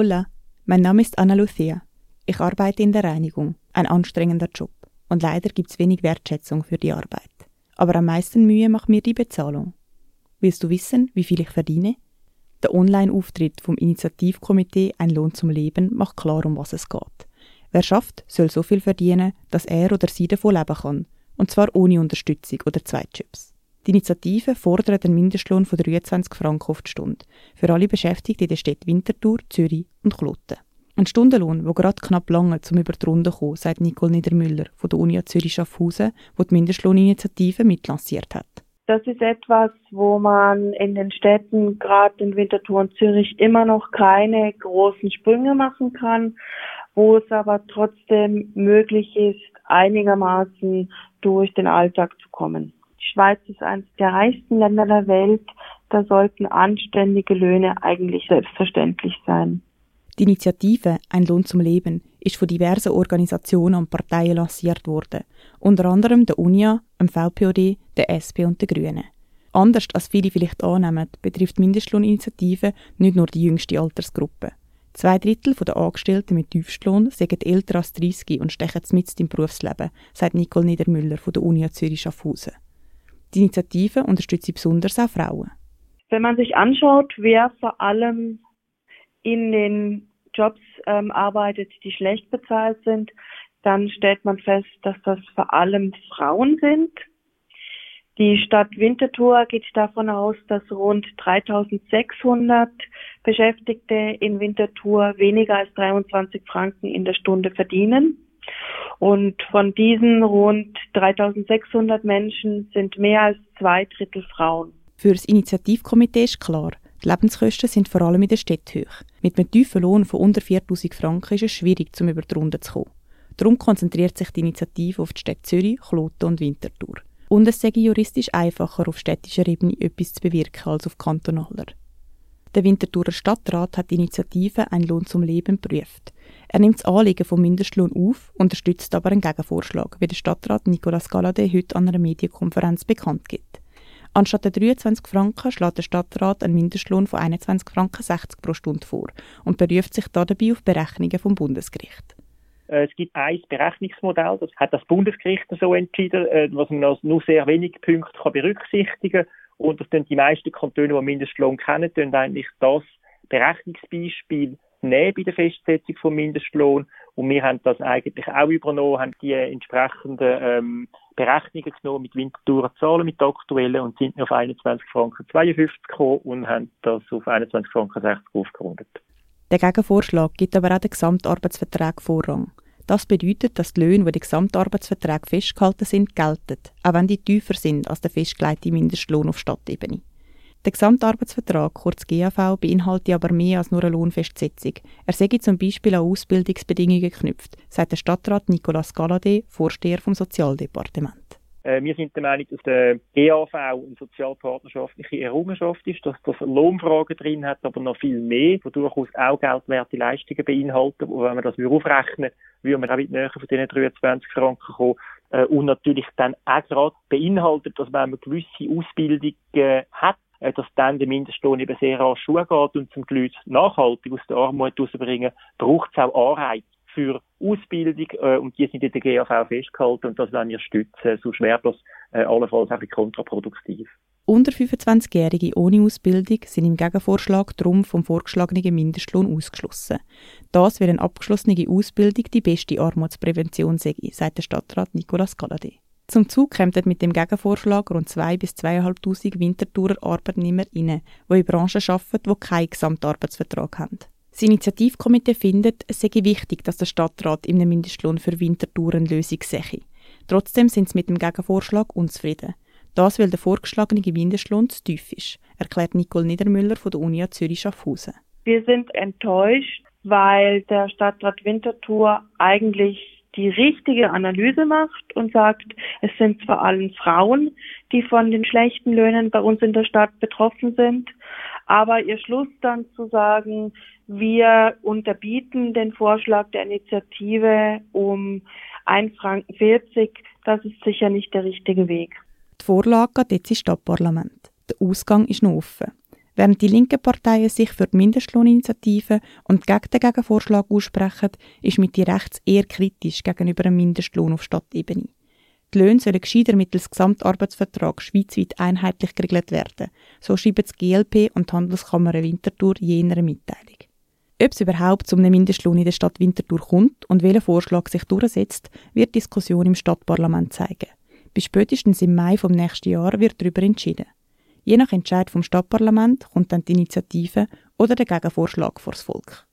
Hola, mein Name ist Anna Lucia. Ich arbeite in der Reinigung, ein anstrengender Job. Und leider gibt es wenig Wertschätzung für die Arbeit. Aber am meisten Mühe macht mir die Bezahlung. Willst du wissen, wie viel ich verdiene? Der Online-Auftritt vom Initiativkomitee Ein Lohn zum Leben macht klar, um was es geht. Wer schafft, soll so viel verdienen, dass er oder sie davon leben kann. Und zwar ohne Unterstützung oder Zweitjobs. Die Initiative fordert einen Mindestlohn von 23 Franken auf die Stunde für alle Beschäftigten in den Städten Winterthur, Zürich und Kloten. Ein Stundenlohn, der gerade knapp lange zum über die Runde kommen, sagt Nicole Niedermüller von der Uni Zürich Schaffhausen, die die Mindestlohninitiative mitlanciert hat. Das ist etwas, wo man in den Städten, gerade in Winterthur und Zürich, immer noch keine großen Sprünge machen kann, wo es aber trotzdem möglich ist, einigermaßen durch den Alltag zu kommen. Die Schweiz ist eines der reichsten Länder der Welt. Da sollten anständige Löhne eigentlich selbstverständlich sein. Die Initiative Ein Lohn zum Leben ist von diversen Organisationen und Parteien lanciert worden, unter anderem der UNIA, dem VPOD, der SP und den Grünen. Anders als viele vielleicht annehmen, betrifft Mindestlohninitiative nicht nur die jüngste Altersgruppe. Zwei Drittel der Angestellten mit Tiefstlohn sind älter als 30 und stechen mitten im Berufsleben, sagt Nicole Niedermüller von der Uni Zürich Schaffhausen. Die Initiative unterstützt besonders auch Frauen. Wenn man sich anschaut, wer vor allem in den Jobs ähm, arbeitet, die schlecht bezahlt sind, dann stellt man fest, dass das vor allem Frauen sind. Die Stadt Winterthur geht davon aus, dass rund 3600 Beschäftigte in Winterthur weniger als 23 Franken in der Stunde verdienen. Und von diesen rund 3600 Menschen sind mehr als zwei Drittel Frauen. Für das Initiativkomitee ist klar, die Lebenskosten sind vor allem in der Stadt hoch. Mit einem tiefen Lohn von unter 4000 Franken ist es schwierig, zum über die Runde zu kommen. Darum konzentriert sich die Initiative auf die Städte Zürich, Kloten und Winterthur. Und es sei juristisch einfacher, auf städtischer Ebene etwas zu bewirken als auf kantonaler. Der Winterthurer Stadtrat hat die Initiative Ein Lohn zum Leben geprüft. Er nimmt das Anliegen vom Mindestlohn auf, unterstützt aber einen Gegenvorschlag, wie der Stadtrat Nicolas Galladay heute an einer Medienkonferenz bekannt gibt. Anstatt der 23 Franken schlägt der Stadtrat einen Mindestlohn von 21 Franken 60 pro Stunde vor und beruft sich dabei auf Berechnungen vom Bundesgericht. Äh, es gibt ein Berechnungsmodell, das hat das Bundesgericht so entschieden, äh, was man nur sehr wenige Punkte berücksichtigen kann. Und das tun die meisten Kantone, die Mindestlohn kennen, tun eigentlich das Berechnungsbeispiel nehmen bei der Festsetzung vom Mindestlohn. Und wir haben das eigentlich auch übernommen, haben die entsprechenden ähm, Berechnungen genommen mit Winterthurer Zahlen, mit aktuellen und sind auf 21 Franken 52 gekommen und haben das auf 21 Franken 60 aufgerundet. Der Gegenvorschlag gibt aber auch den Gesamtarbeitsvertrag Vorrang. Das bedeutet, dass die Löhne, die die Gesamtarbeitsverträge festgehalten sind, gelten, auch wenn die tiefer sind als der festgelegte Mindestlohn auf Stadtebene. Der Gesamtarbeitsvertrag, kurz GAV, beinhaltet aber mehr als nur eine Lohnfestsetzung. Er sei zum Beispiel an Ausbildungsbedingungen geknüpft, sagt der Stadtrat Nicolas Galladay, Vorsteher vom Sozialdepartement. Äh, wir sind der Meinung, dass der GAV eine sozialpartnerschaftliche Errungenschaft ist, dass das Lohnfragen drin hat, aber noch viel mehr, die durchaus auch geldwerte Leistungen beinhalten. Und wenn man das aufrechnen würde, man auch weit näher von diesen 23 Franken kommen. Äh, und natürlich dann auch gerade beinhaltet, dass wenn man gewisse Ausbildung äh, hat, äh, dass dann der Mindestlohn eben sehr rasch geht und zum Leute nachhaltig aus der Armut rausbringen, braucht es auch Anreize für Ausbildung äh, und die sind in der GAV festgehalten und das wollen wir stützen, sonst wäre das äh, allenfalls auch kontraproduktiv. Unter 25-Jährige ohne Ausbildung sind im Gegenvorschlag darum vom vorgeschlagenen Mindestlohn ausgeschlossen. Das, weil eine abgeschlossene Ausbildung die beste Armutsprävention sei, sagt der Stadtrat Nicolas Galladay. Zum Zug kommen mit dem Gegenvorschlag rund 2 bis 2'500 Winterthurer Arbeitnehmer rein, die in Branchen arbeiten, die keinen Gesamtarbeitsvertrag haben. Das Initiativkomitee findet, es sei wichtig, dass der Stadtrat im Mindestlohn für Winterthur eine Lösung sehe. Trotzdem sind sie mit dem Gegenvorschlag unzufrieden. Das, weil der vorgeschlagene Mindestlohn zu tief ist, erklärt Nicole Niedermüller von der Uni Zürich Schaffhausen. Wir sind enttäuscht, weil der Stadtrat Winterthur eigentlich die richtige Analyse macht und sagt, es sind vor allem Frauen, die von den schlechten Löhnen bei uns in der Stadt betroffen sind. Aber ihr Schluss dann zu sagen, wir unterbieten den Vorschlag der Initiative um 1,40 Franken, das ist sicher nicht der richtige Weg. Die Vorlage geht jetzt ins Stadtparlament. Der Ausgang ist noch offen. Während die linken Parteien sich für die Mindestlohninitiative und gegen den Gegenvorschlag aussprechen, ist mit die Rechts eher kritisch gegenüber einem Mindestlohn auf Stadtebene. Die Löhne sollen gescheiter mittels Gesamtarbeitsvertrag schweizweit einheitlich geregelt werden, so schreiben das GLP und die Handelskammer Winterthur jener Mitteilung. Ob es überhaupt zu einem Mindestlohn in der Stadt Winterthur kommt und welcher Vorschlag sich durchsetzt, wird die Diskussion im Stadtparlament zeigen. Bis spätestens im Mai vom nächsten Jahr wird darüber entschieden. Je nach Entscheid vom Stadtparlament kommt dann die Initiative oder der Gegenvorschlag vor das Volk.